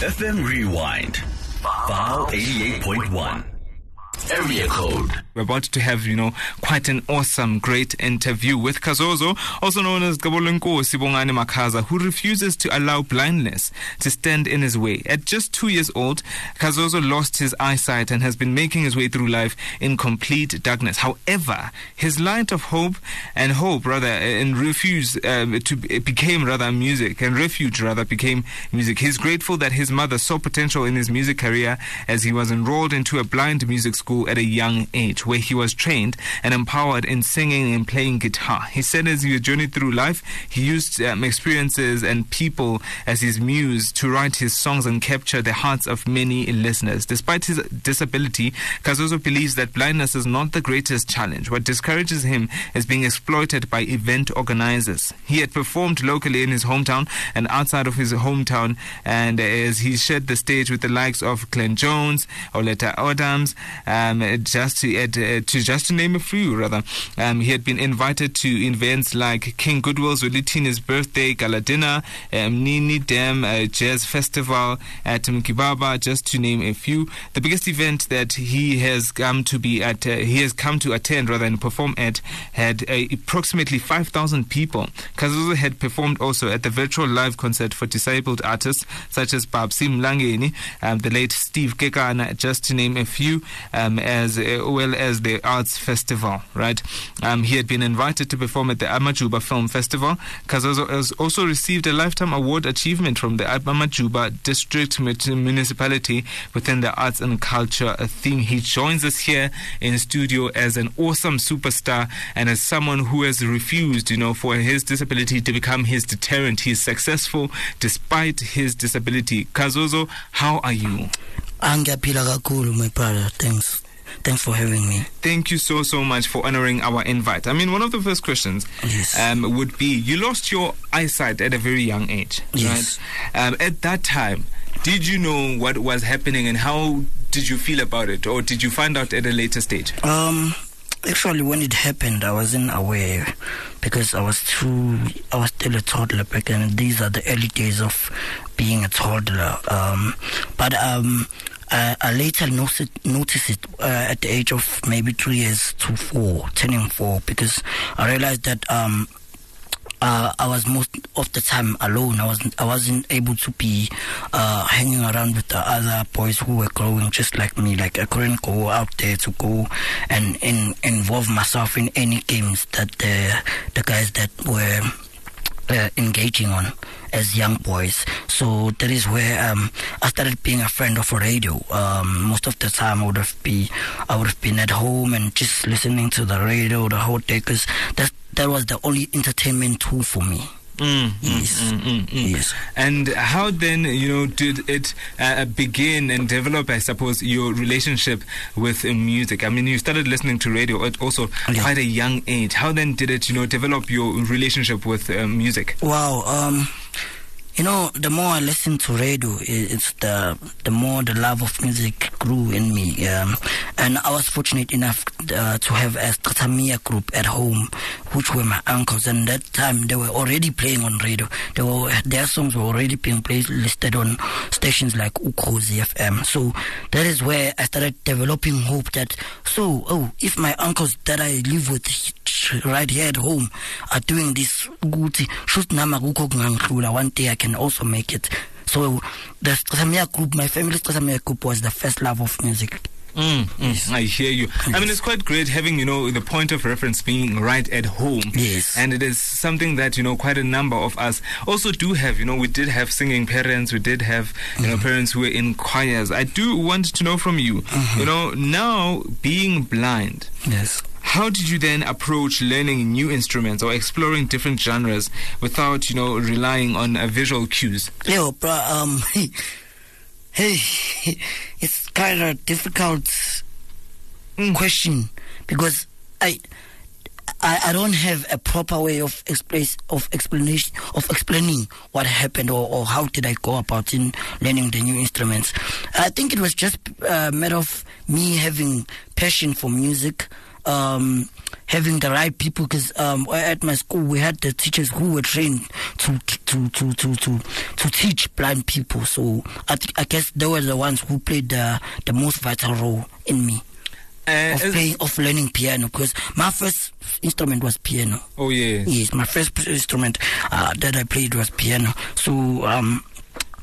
FM Rewind. File 88.1. Area code. We're about to have, you know, quite an awesome, great interview with Khazozo, also known as Gabolenko Sibongane Makaza, who refuses to allow blindness to stand in his way. At just two years old, Khazozo lost his eyesight and has been making his way through life in complete darkness. However, his light of hope and hope, rather, and refuse um, to became rather music and refuge rather became music. He's grateful that his mother saw potential in his music career as he was enrolled into a blind music school at a young age, where he was trained and empowered in singing and playing guitar. He said as he journeyed through life, he used um, experiences and people as his muse to write his songs and capture the hearts of many listeners. Despite his disability, Khazozo believes that blindness is not the greatest challenge. What discourages him is being exploited by event organizers. He had performed locally in his hometown and outside of his hometown, and as he shared the stage with the likes of Glenn Jones, Oleta Adams, um, just to uh, to just to name a few, rather. Um, he had been invited to events like King Goodwill's Zwelithini's birthday gala dinner, um, Nini Dam uh, Jazz Festival at Mkibaba, just to name a few. The biggest event that he has come to be at, uh, he has come to attend rather and perform at, had uh, approximately 5,000 people. Khazozo had performed also at the virtual live concert for disabled artists such as Babsy Mlangeni, um, the late Steve Kekana, just to name a few. Um, um, as uh, well as the Arts Festival, right? Um, he had been invited to perform at the Amajuba Film Festival. Khazozo has also received a Lifetime Award achievement from the Amajuba District Municipality within the Arts and Culture theme. He joins us here in studio as an awesome superstar and as someone who has refused, you know, for his disability to become his deterrent. He is successful despite his disability. Khazozo, how are you? Angiyaphila kakhulu my brother. Thanks. Thanks for having me. Thank you so, so much for honoring our invite. I mean, one of the first questions Yes. um, would be you lost your eyesight at a very young age, Yes. right? Um, at that time, did you know what was happening and how did you feel about it? Or did you find out at a later stage? Um, actually, when it happened, I wasn't aware because I was too. I was still a toddler back then. These are the early days of being a toddler. Um, but um. I, I later noticed, noticed it uh, at the age of maybe three years to four, turning four, because I realized that um, uh, I was most of the time alone. I wasn't I wasn't able to be uh, hanging around with the other boys who were growing just like me. Like I couldn't go out there to go and in, involve myself in any games that the the guys that were uh, engaging on as young boys. So that is where um, I started being a friend of radio. Um, most of the time, I would have be I would have been at home and just listening to the radio the whole day because that that was the only entertainment tool for me. Mm, mm, Yes. mm, mm, mm. Yes. And how then, you know, did it uh, begin and develop, I suppose, your relationship with uh, music? I mean, you started listening to radio at also Yeah. quite a young age. How then did it, you know, develop your relationship with uh, music? Wow. Um, you know, the more I listened to radio, it's the the more the love of music grew in me. Um, and I was fortunate enough uh, to have a Stratamia group at home, which were my uncles. And that time they were already playing on radio. They were their songs were already being played listed on stations like Ukhozi FM. So that is where I started developing hope that so oh if my uncles that I live with right here at home are doing this kungangihlula one day I can also make it so the Strasamia group my family Strasamia group was the first love of music Mm, mm, I hear you. I mean, it's quite great having, you know, the point of reference being right at home. Yes. And it is something that, you know, quite a number of us also do have. You know, we did have singing parents, we did have, you know, parents who were in choirs. I do want to know from you, you know, now being blind, yes how did you then approach learning new instruments or exploring different genres without, you know, relying on uh, visual cues? Yo, bro, um, hey, it's kind of a difficult question because I, I, I don't have a proper way of explain of explanation of explaining what happened or, or how did I go about in learning the new instruments. I think it was just a matter of me having passion for music um, having the right people because um, at my school we had the teachers who were trained to to to to to, to teach blind people. So I, th- I guess they were the ones who played the the most vital role in me Uh, of playing of learning piano because my first instrument was piano. oh yes. Yes, my first instrument uh, that I played was piano. So, um,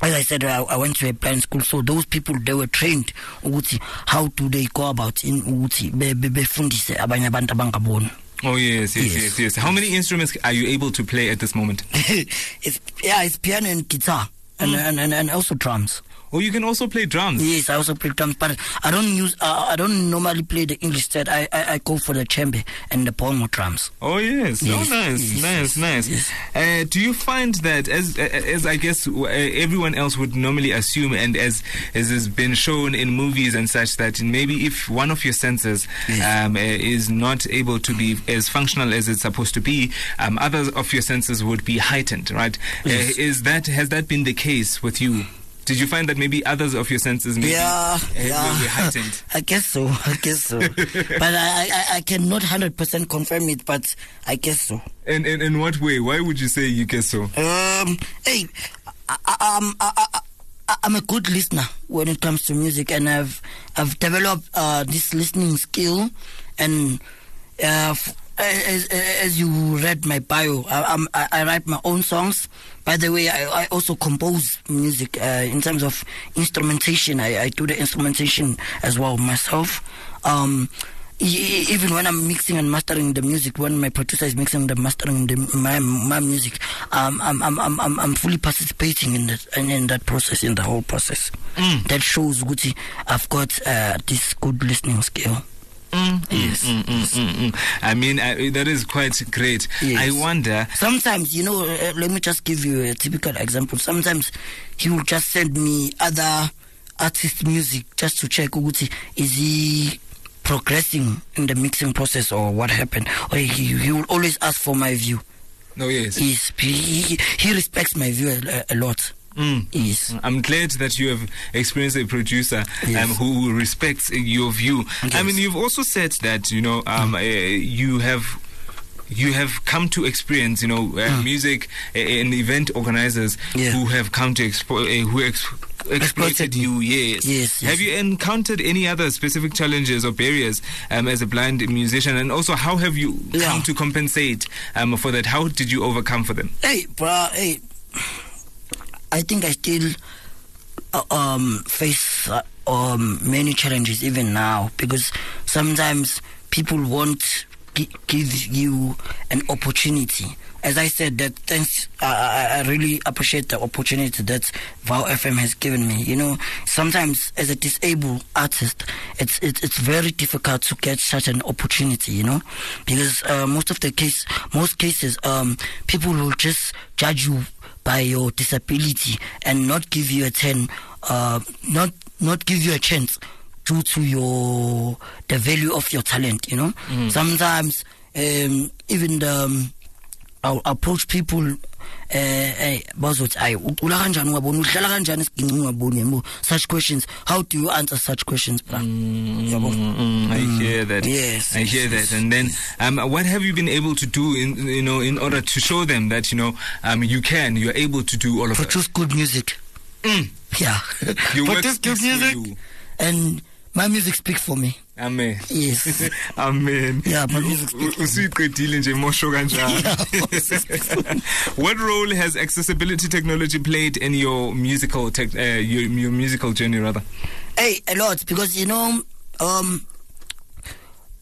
as I said, I, I went to a blind school. So those people they were trained ukuthi how do they go about in be- befundise abanye abantu abangaboni. Oh yes, yes, yes, Yes. How many instruments are you able to play at this moment? it's yeah, it's piano and guitar and, hmm. and, and and also drums. Oh, you can also play drums. Yes, I also play drums, but I don't use. Uh, I don't normally play the English set. I, I I go for the djembe and the bongo drums. Oh yes, Yes, oh nice, yes, nice, nice. yes. Uh, do you find that as as I guess uh, everyone else would normally assume, and as as has been shown in movies and such, that maybe if one of your senses um, uh, is not able to be as functional as it's supposed to be, um, others of your senses would be heightened, right? Uh, is that has that been the case with you? Did you find that maybe others of your senses maybe Yeah, uh, yeah. were heightened? I guess so. I guess so. but I, I, I cannot hundred percent confirm it. But I guess so. And in, in what way? Why would you say you guess so? Um, hey, I, I, um, I, I, I, I'm a good listener when it comes to music, and I've I've developed uh, this listening skill, and uh, f- as, as you read my bio, I, I'm, I, I write my own songs. By the way, I, I also compose music uh, in terms of instrumentation. I, I do the instrumentation as well myself. Um, even when I'm mixing and mastering the music, when my producer is mixing the mastering the, my my music, um, I'm, I'm I'm I'm I'm fully participating in that in, in that process, in the whole process. That shows Gucci, I've got uh, this good listening skill. Yes. Mm, mm, mm, mm. I mean, I, that is quite great. Yes. I wonder. Sometimes, you know, uh, let me just give you a typical example. Sometimes he will just send me other artist music just to check Uguti, is he progressing in the mixing process or what happened? Or he, he will always ask for my view. No, yes. He's, he, he, he respects my view a, a lot. Mm. Yes. I'm glad that you have experienced a producer Yes. um, who respects your view. I mean, you've also said that you know um, uh, you have you have come to experience, you know, uh, music uh, and event organizers Yeah. who have come to expo- uh, who ex- exploited you. Yes. Yes, yes. Have you encountered any other specific challenges or barriers um, as a blind musician? And also, how have you Yeah. come to compensate um, for that? How did you overcome for them? Hey, bruh, hey. I think I still uh, um, face uh, um, many challenges even now because sometimes people won't gi- give you an opportunity. As I said, that thanks, I, I I really appreciate the opportunity that Vow FM has given me. You know, sometimes as a disabled artist, it's it's, it's very difficult to get such an opportunity. You know, because uh, most of the case, most cases, um, people will just judge you by your disability and not give you a ten, uh, not not give you a chance due to your the value of your talent. You know, sometimes um, even the um, I'll approach people eh bazothi ayi ucula kanjani ungaboni udlala kanjani isiginci ungaboni yabo such questions how do you answer such questions bra yabo Mm, I hear that. Yes, I yes, hear yes. that. And then, um, what have you been able to do in you know in order to show them that you know um, you can, you are able to do all of that? produce good music Mm. yeah work produce good music you. and my music speaks for me? Amen. yes Amen. Yeah, my U- music speaks usuyiqedile nje mosho kanjani. What role has accessibility technology played in your musical tech, uh, your, your musical journey rather? Hey, a lot because you know, um,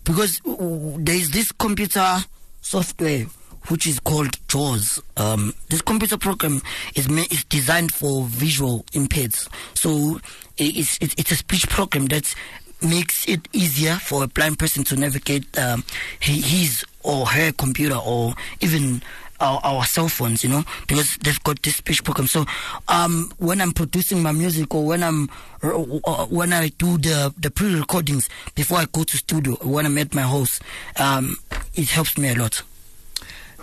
because there is this computer software which is called JAWS. Um, this computer program is is designed for visual impaired. So it's it's, it's a speech program that makes it easier for a blind person to navigate um, his or her computer or even our, our cell phones, you know, because they've got this speech program. So, um, when I'm producing my music or when I'm uh, when I do the the pre-recordings before I go to studio, when I'm at my house, um, it helps me a lot.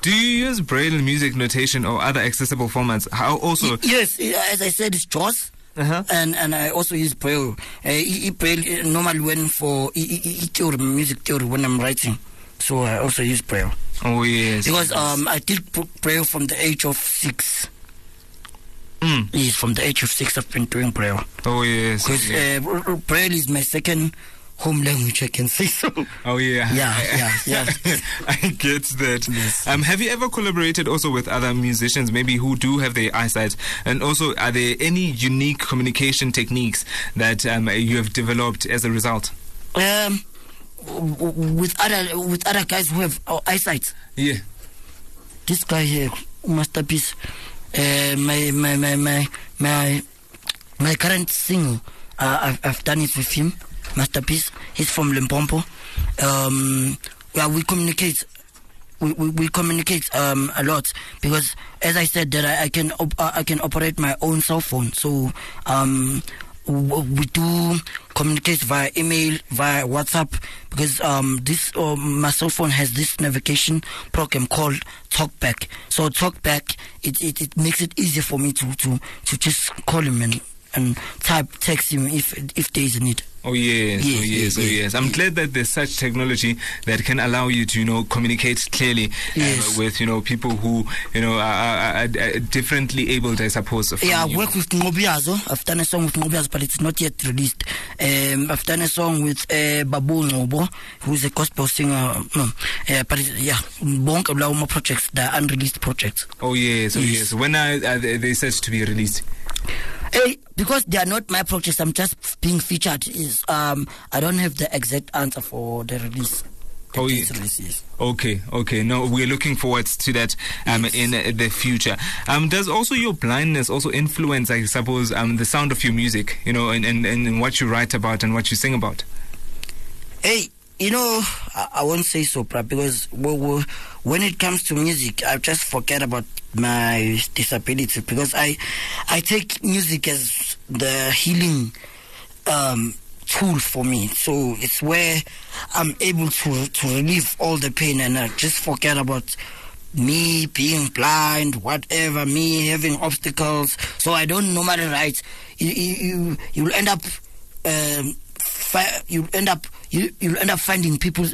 Do you use braille music notation or other accessible formats? How also? yes, as I said, it's JAWS. Uh-huh. and and I also use Braille. Uh, e- e- Braille uh, normally when for theory, music theory when I'm writing, so I also use Braille Oh yes. because um I did Br- Braille from the age of six. Mm. Yes, from the age of six I've been doing Braille Oh yes. because yes. uh, Braille is my second home language. I can say so. Oh yeah. Yeah, yeah, yeah. I get that. Yes. Um, have you ever collaborated also with other musicians, maybe who do have their eyesight? And also, are there any unique communication techniques that um, you have developed as a result? Um, with other with other guys who have eyesight. Yeah. this guy here, masterpiece, uh, my my my my my my current single, uh, I've I've done it with him, masterpiece. He's from Limpopo. Um, we communicate. We, we, we communicate um, a lot because, as I said, that I, I can op- I can operate my own cell phone. So um, we do communicate via email, via WhatsApp, because um, this uh, my cell phone has this navigation program called TalkBack. So TalkBack it, it, it makes it easier for me to, to, to just call him and, and type text him if if there is a need. Oh yes, Yes, oh yes, yes, oh yes. yes. I'm glad that there's such technology that can allow you to, you know, communicate clearly Yes. um, with, you know, people who, you know, are, are, are differently abled, I suppose. Yeah, I work with Ngobiazo. I've done a song with Ngobiazo, but it's not yet released. Um, I've done a song with uh, Babu Ngobo, who's a gospel singer. No, uh, but yeah, bonke Blauma projects, the unreleased projects. Oh yes, oh Yes. yes. When are, are they they set to be released? Hey, because they are not my projects, I'm just being featured. Is um, I don't have the exact answer for the release. The Oh, yeah. release, yes. Okay, okay. No, we're looking forward to that um, in uh, the future. Um, does also your blindness also influence, I suppose, um, the sound of your music, you know, and, and, and what you write about and what you sing about? Hey, you know, I, I won't say so, bruh, because when it comes to music, I just forget about my disability because I, I take music as the healing um, tool for me. So it's where I'm able to to relieve all the pain and I just forget about me being blind, whatever, me having obstacles. So I don't normally write. You you you you'll end up um, fi- you'll end up you you'll end up finding people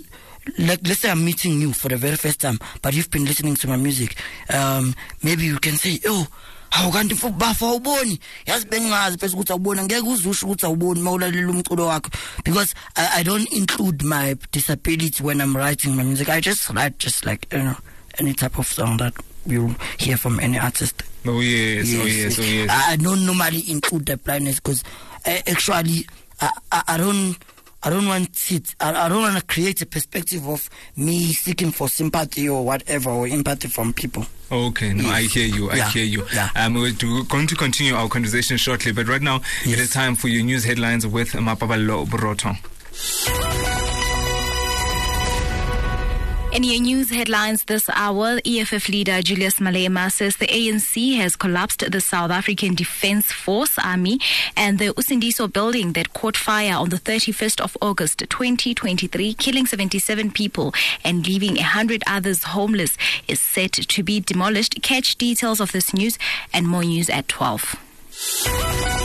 like let's say I'm meeting you for the very first time, but you've been listening to my music. Um, maybe you can say, oh. hawu kanti mfo bafa awuboni yazi bengazi phela ukuthi awubona ngeke uzusho ukuthi awuboni mawulalela umculo wakho because I, I don't include my disability when I'm writing my music I just write just like you know any type of song that you hear from any artist Oh yes, oh yes, oh yes. I, I don't normally include the blindness because uh, actually I, I, I don't I don't want it. I, I don't want to create a perspective of me seeking for sympathy or whatever or empathy from people. Okay, no, I hear you. I Yeah, hear you. yeah. Um, we're going to continue our conversation shortly, but right now it Yes. is time for your news headlines with Mapabalo Broto. In your news headlines this hour, EFF leader Julius Malema says the ANC has collapsed the South African Defence Force Army and the Usindiso building that caught fire on the 31st of August 2023, killing 77 people and leaving 100 others homeless, is set to be demolished. Catch details of this news and more news at 12.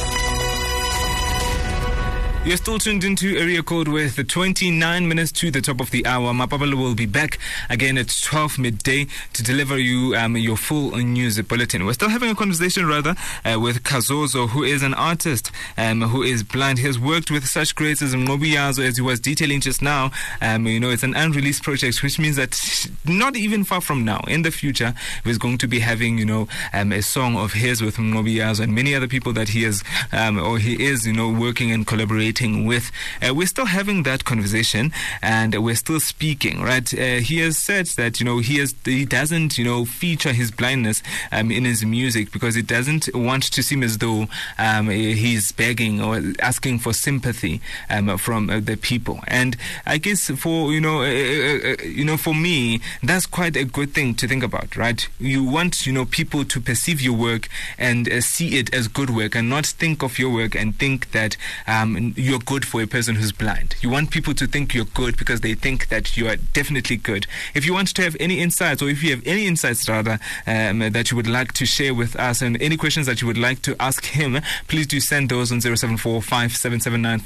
You're still tuned into Area Code with the 29 minutes to the top of the hour. Mapabalo will be back again at 12 midday to deliver you um, your full news bulletin. We're still having a conversation, rather, uh, with Khazozo, who is an artist um, who is blind. He has worked with such greats as Ngobiyazo, as he was detailing just now. Um, you know, it's an unreleased project, which means that not even far from now, in the future, he's going to be having, you know, um, a song of his with Ngobiyazo and many other people that he has, um, or he is, you know, working and collaborating with. Uh, we're still having that conversation and we're still speaking, right? Uh, he has said that, you know, he has, he doesn't, you know, feature his blindness um, in his music because he doesn't want to seem as though um, he's begging or asking for sympathy um, from uh, the people. And I guess for, you know, uh, uh, you know, for me, that's quite a good thing to think about, right? You want, you know, people to perceive your work and see it as good work and not think of your work and think that um, you're good for a person who's blind. You want people to think you're good because they think that you are definitely good. If you want to have any insights, or if you have any insights rather um, that you would like to share with us, and any questions that you would like to ask him, please do send those on 074 577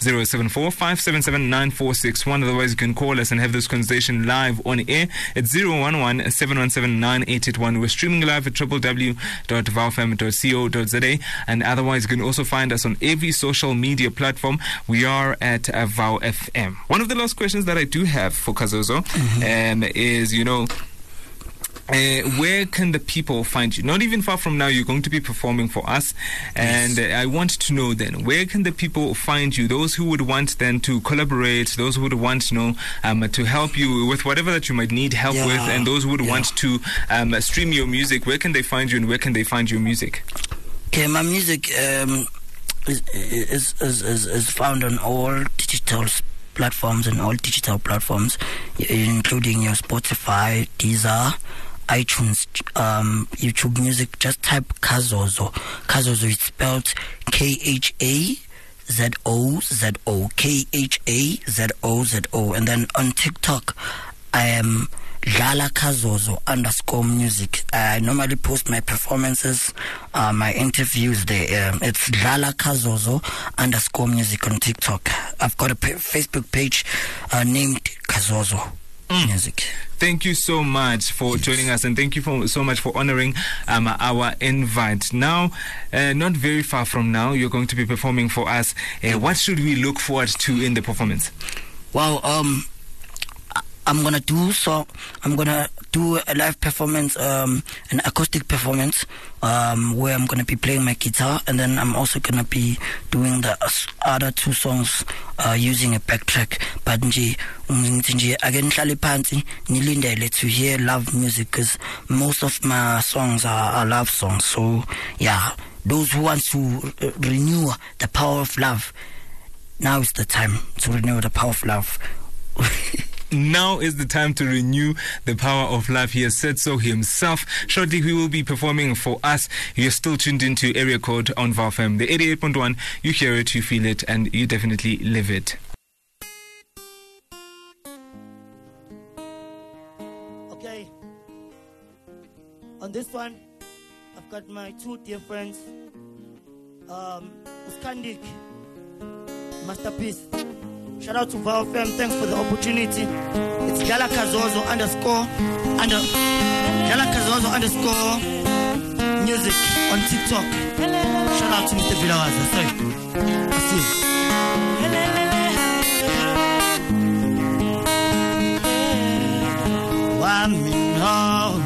074 577 Otherwise, you can call us and have this conversation live on air at 011 717 9881. We're streaming live at www.vowfm.co.za. And otherwise, you can also find us on every social media platform. We are at uh, Vow FM. One of the last questions that I do have for Khazozo um, is, you know, uh, where can the people find you? Not even far from now, you're going to be performing for us, and uh, I want to know then where can the people find you? Those who would want then to collaborate, those who would want you know um, to help you with whatever that you might need help Yeah, with, and those who would yeah. want to um, stream your music. Where can they find you, and where can they find your music? Okay, my music um, is, is, is, is, found on all digital platforms and all digital platforms, including your Spotify, Deezer, iTunes, um, YouTube Music. Just type Khazozo. Khazozo is spelled K H A Z O Z O K H A Z O Z O, and then on TikTok, I am Dlala Khazozo underscore music. I normally post my performances, uh, my interviews there. Um, it's Dlala Khazozo underscore music on TikTok. I've got a Facebook page uh, named Khazozo Music. Thank you so much for joining us, and thank you for, so much for honoring um, our invite. Now, uh, not very far from now, you're going to be performing for us. Uh, what should we look forward to in the performance? Well, um, I'm gonna do so. I'm gonna do a live performance, um, an acoustic performance, um, where I'm gonna be playing my guitar, and then I'm also gonna be doing the other two songs uh, using a backtrack. But nje, ngithi nje to hear love music, because most of my songs are, are love songs. So yeah, those who want to uh, renew the power of love now is the time to renew the power of love. Now is the time to renew the power of love. He has said so himself. Shortly, he will be performing for us. You're still tuned into Area Code on Vow FM. The 88.1, you hear it, you feel it, and you definitely live it. Okay. On this one, I've got my two dear friends, um, Uskandik, Masterpiece. Shout out to Vow FM. Thanks for the opportunity. It's Dlala Khazozo underscore under Dlala Khazozo underscore music on TikTok. Shout out to Mr. Villawaza. Sorry. I see. wami no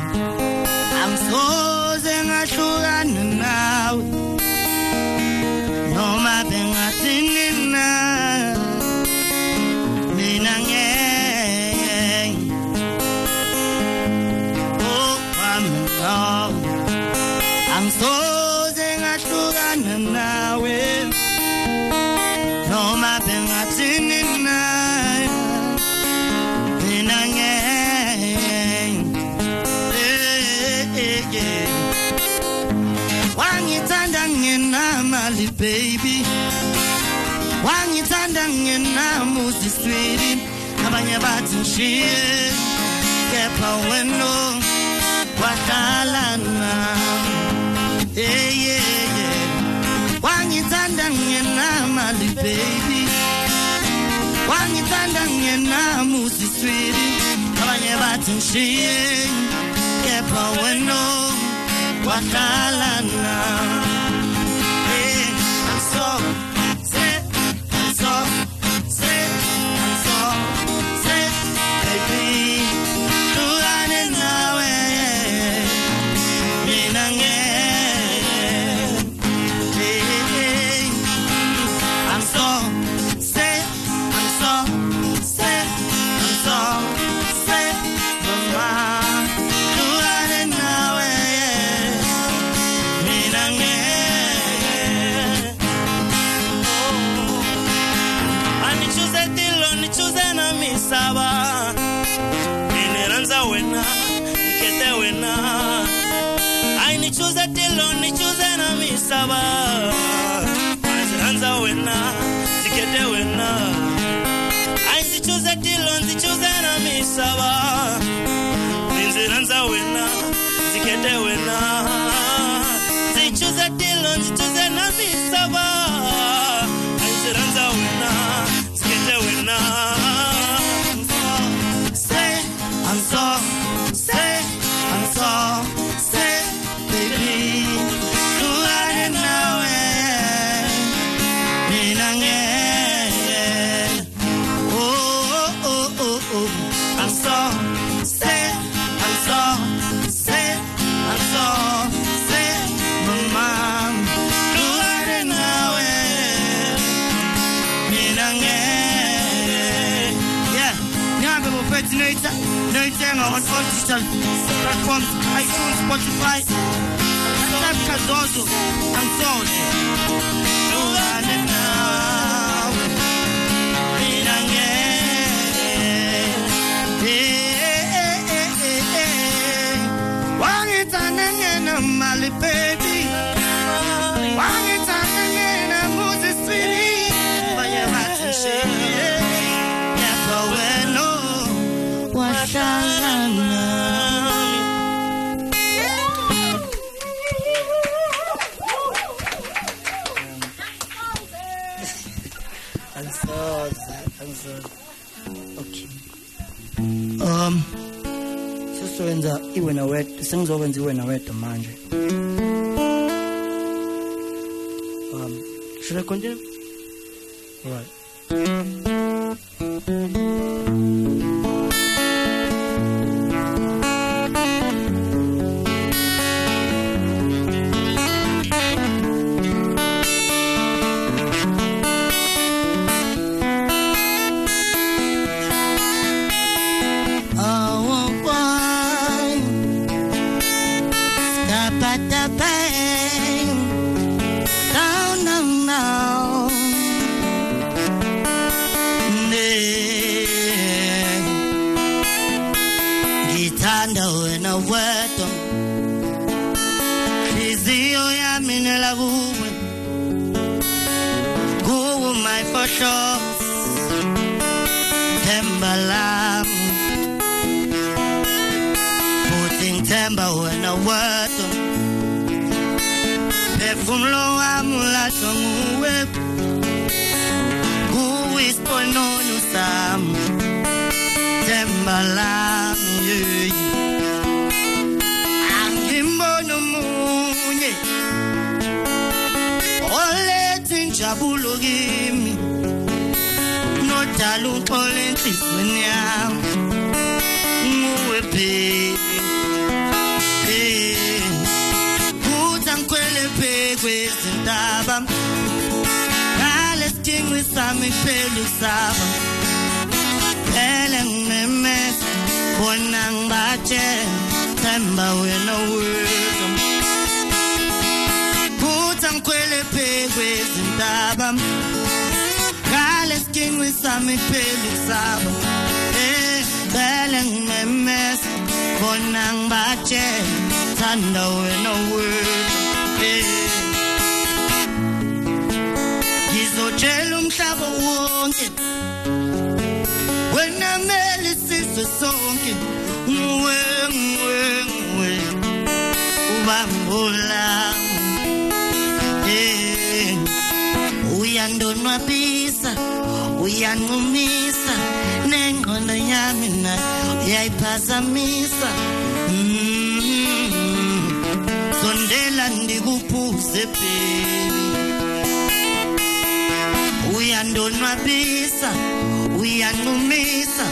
ngahlukana nawe ngishiye kepha wena wahlala nami yeah, yeah, yeah. wangithanda ngenamali baby. Wangithanda ngenamuzi swidi abanye bathi ngishiye kepha wena nichuze tilo nichuze na misava aziranza wena ndikete wena. Ayi ndzi chuze tilo ndzi chuze na misava. Ndzi rhandza wena ndzi kete wena. Ndzi chuze tilo ndzi chuze na Naitenga on all digital platforms, iTunes, Spotify. Tuane nawe, mina ngeke. Eh, eh, sesizowenza iwena wedwa sengizokwenza iwena wedwa manje. Um should i continue? All right futhi ngithemba wena wedwa phefumulo wami ulahlwa nguwe. Kuwe isiponono sami themba lami yeyi oletha injabulo kimi. Nodala uxolo enhliziyweni yami. Nguwe baby sami kuphela usaba phele ngimemeza bona ngibatshela themba wena wedwa kuthi angikhwele phekwezintaba ngalesidingo sami kuphela usaba Eh, phele ngimemeza bona ngibatshela thanda wena wedwa Eh. Umhlaba wonke. Wena mele sizwe sonke. Nguwe nguwe nguwe ubambulami Eh, uyandonwabisa uyanqumisa nengqondo yami nayo uyayiphazamisa Mm, sondela ndikuphuze baby uyandonwabisa uyanqumisa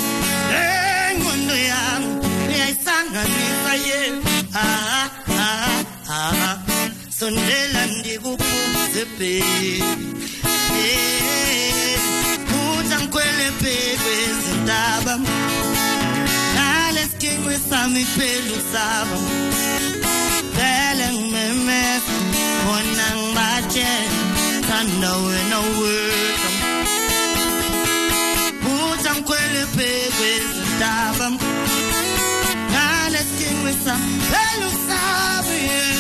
engqondo yami uyayisanganisa ye ah, ah, ah. sondela ndikuphuze baby. Eh, kuthi angikhwele phekwezintaba ngalesiginqo sami kuphela usaba vele ngimemeza bona ngibatshela thanda wena wedwa ngalesiginqo sami kuphela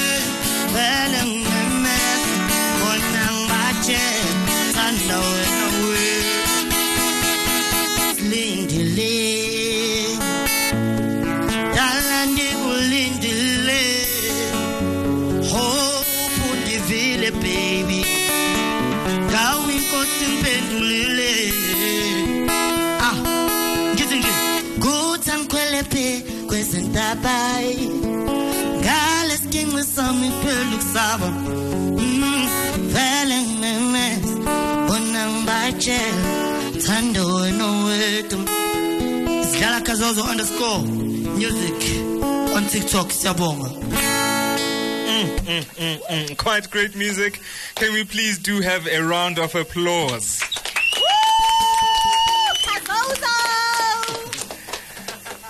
kwezintabayi ngalesiginci sami phela ukusaba Mm, vele nginemesa bona ngibatshela thando wena wedwa sidlala Khazozo underscore music. On tiktok siyabonga Mm, quite great music. Can we please do have a round of applause?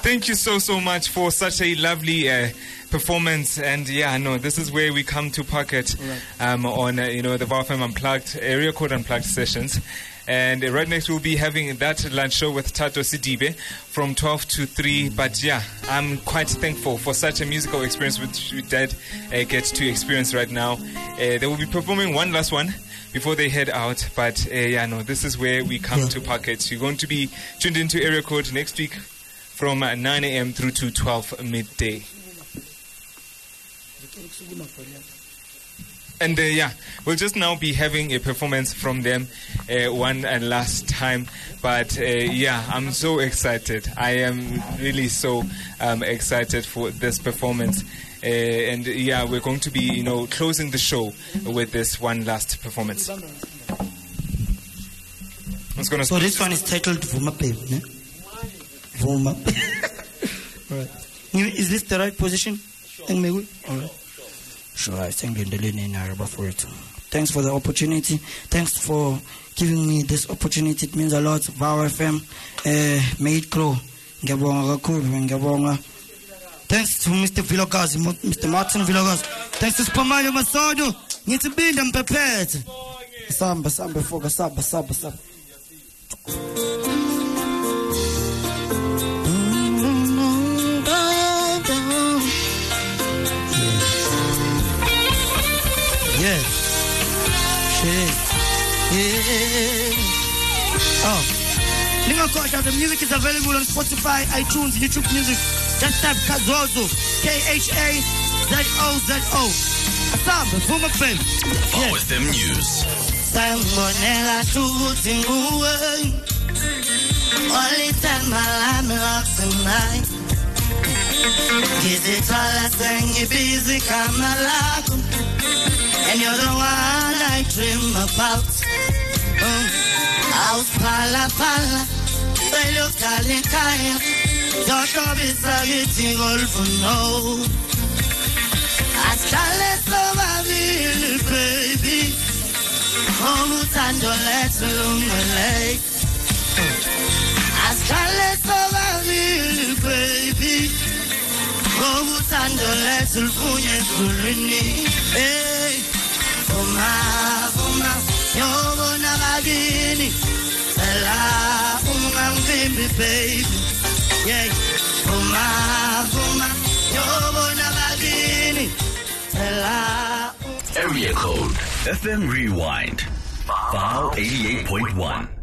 Thank you so so much for such a lovely uh, performance. And yeah, no, this is where we come to pocket um, on uh, you know the VFM Unplugged area code Unplugged sessions. And uh, right next we'll be having that lunch show with Tato Sidibe from 12 to 3. But yeah, I'm quite thankful for such a musical experience which we did uh, get to experience right now. Uh, they will be performing one last one before they head out. But uh, yeah, no, this is where we come Yeah. to pocket. You're going to be tuned into area code next week from uh, 9 a.m. through to 12 midday. And uh, yeah, we'll just now be having a performance from them uh, one and last time. But uh, yeah, I'm so excited. I am really so um, excited for this performance. Uh, and yeah, we're going to be, you know, closing the show with this one last performance. So this one is titled Vuma Babe, ne? Vuma. Alright. Is this the right position? Sure. Alright. Sure, I thank you, Ndelene Naraba, for it. Thanks for the opportunity. Thanks for giving me this opportunity. It means a lot. Vow FM, uh, Made Crow. Ngiyabonga kakhulu, ngiyabonga. Thanks to Mr. Vilogaz, Mr. Martin Vilogaz. Thanks to Spamayo Masodo. Ngithi binda mphephethe. Samba, samba, foka, samba, samba, samba. Oh. Lingakhohlwa, the music is available on Spotify, iTunes, YouTube Music. Just type Khazozo. K-H-A-Z-O-Z-O. Asamba, Vuma Fame. Yes. VFM News. Sangibonela ukuthi nguwe olithemba lami lakusenayi ngizithola sengibiza igama lakho and you're the one I dream about Uh. oh. awusiphalaphala cela uqala ekhaya zohlobisa kithi ngolufuno asihlale sobabili baby. Ngokuthando lethu lungele Asihlale sobabili baby. Ngokuthando lethu lufunye ezulwini Hey. Vuma vuma yobona ungangivimbi baby yobona bakini Cela Area code FM Rewind. File 88.1.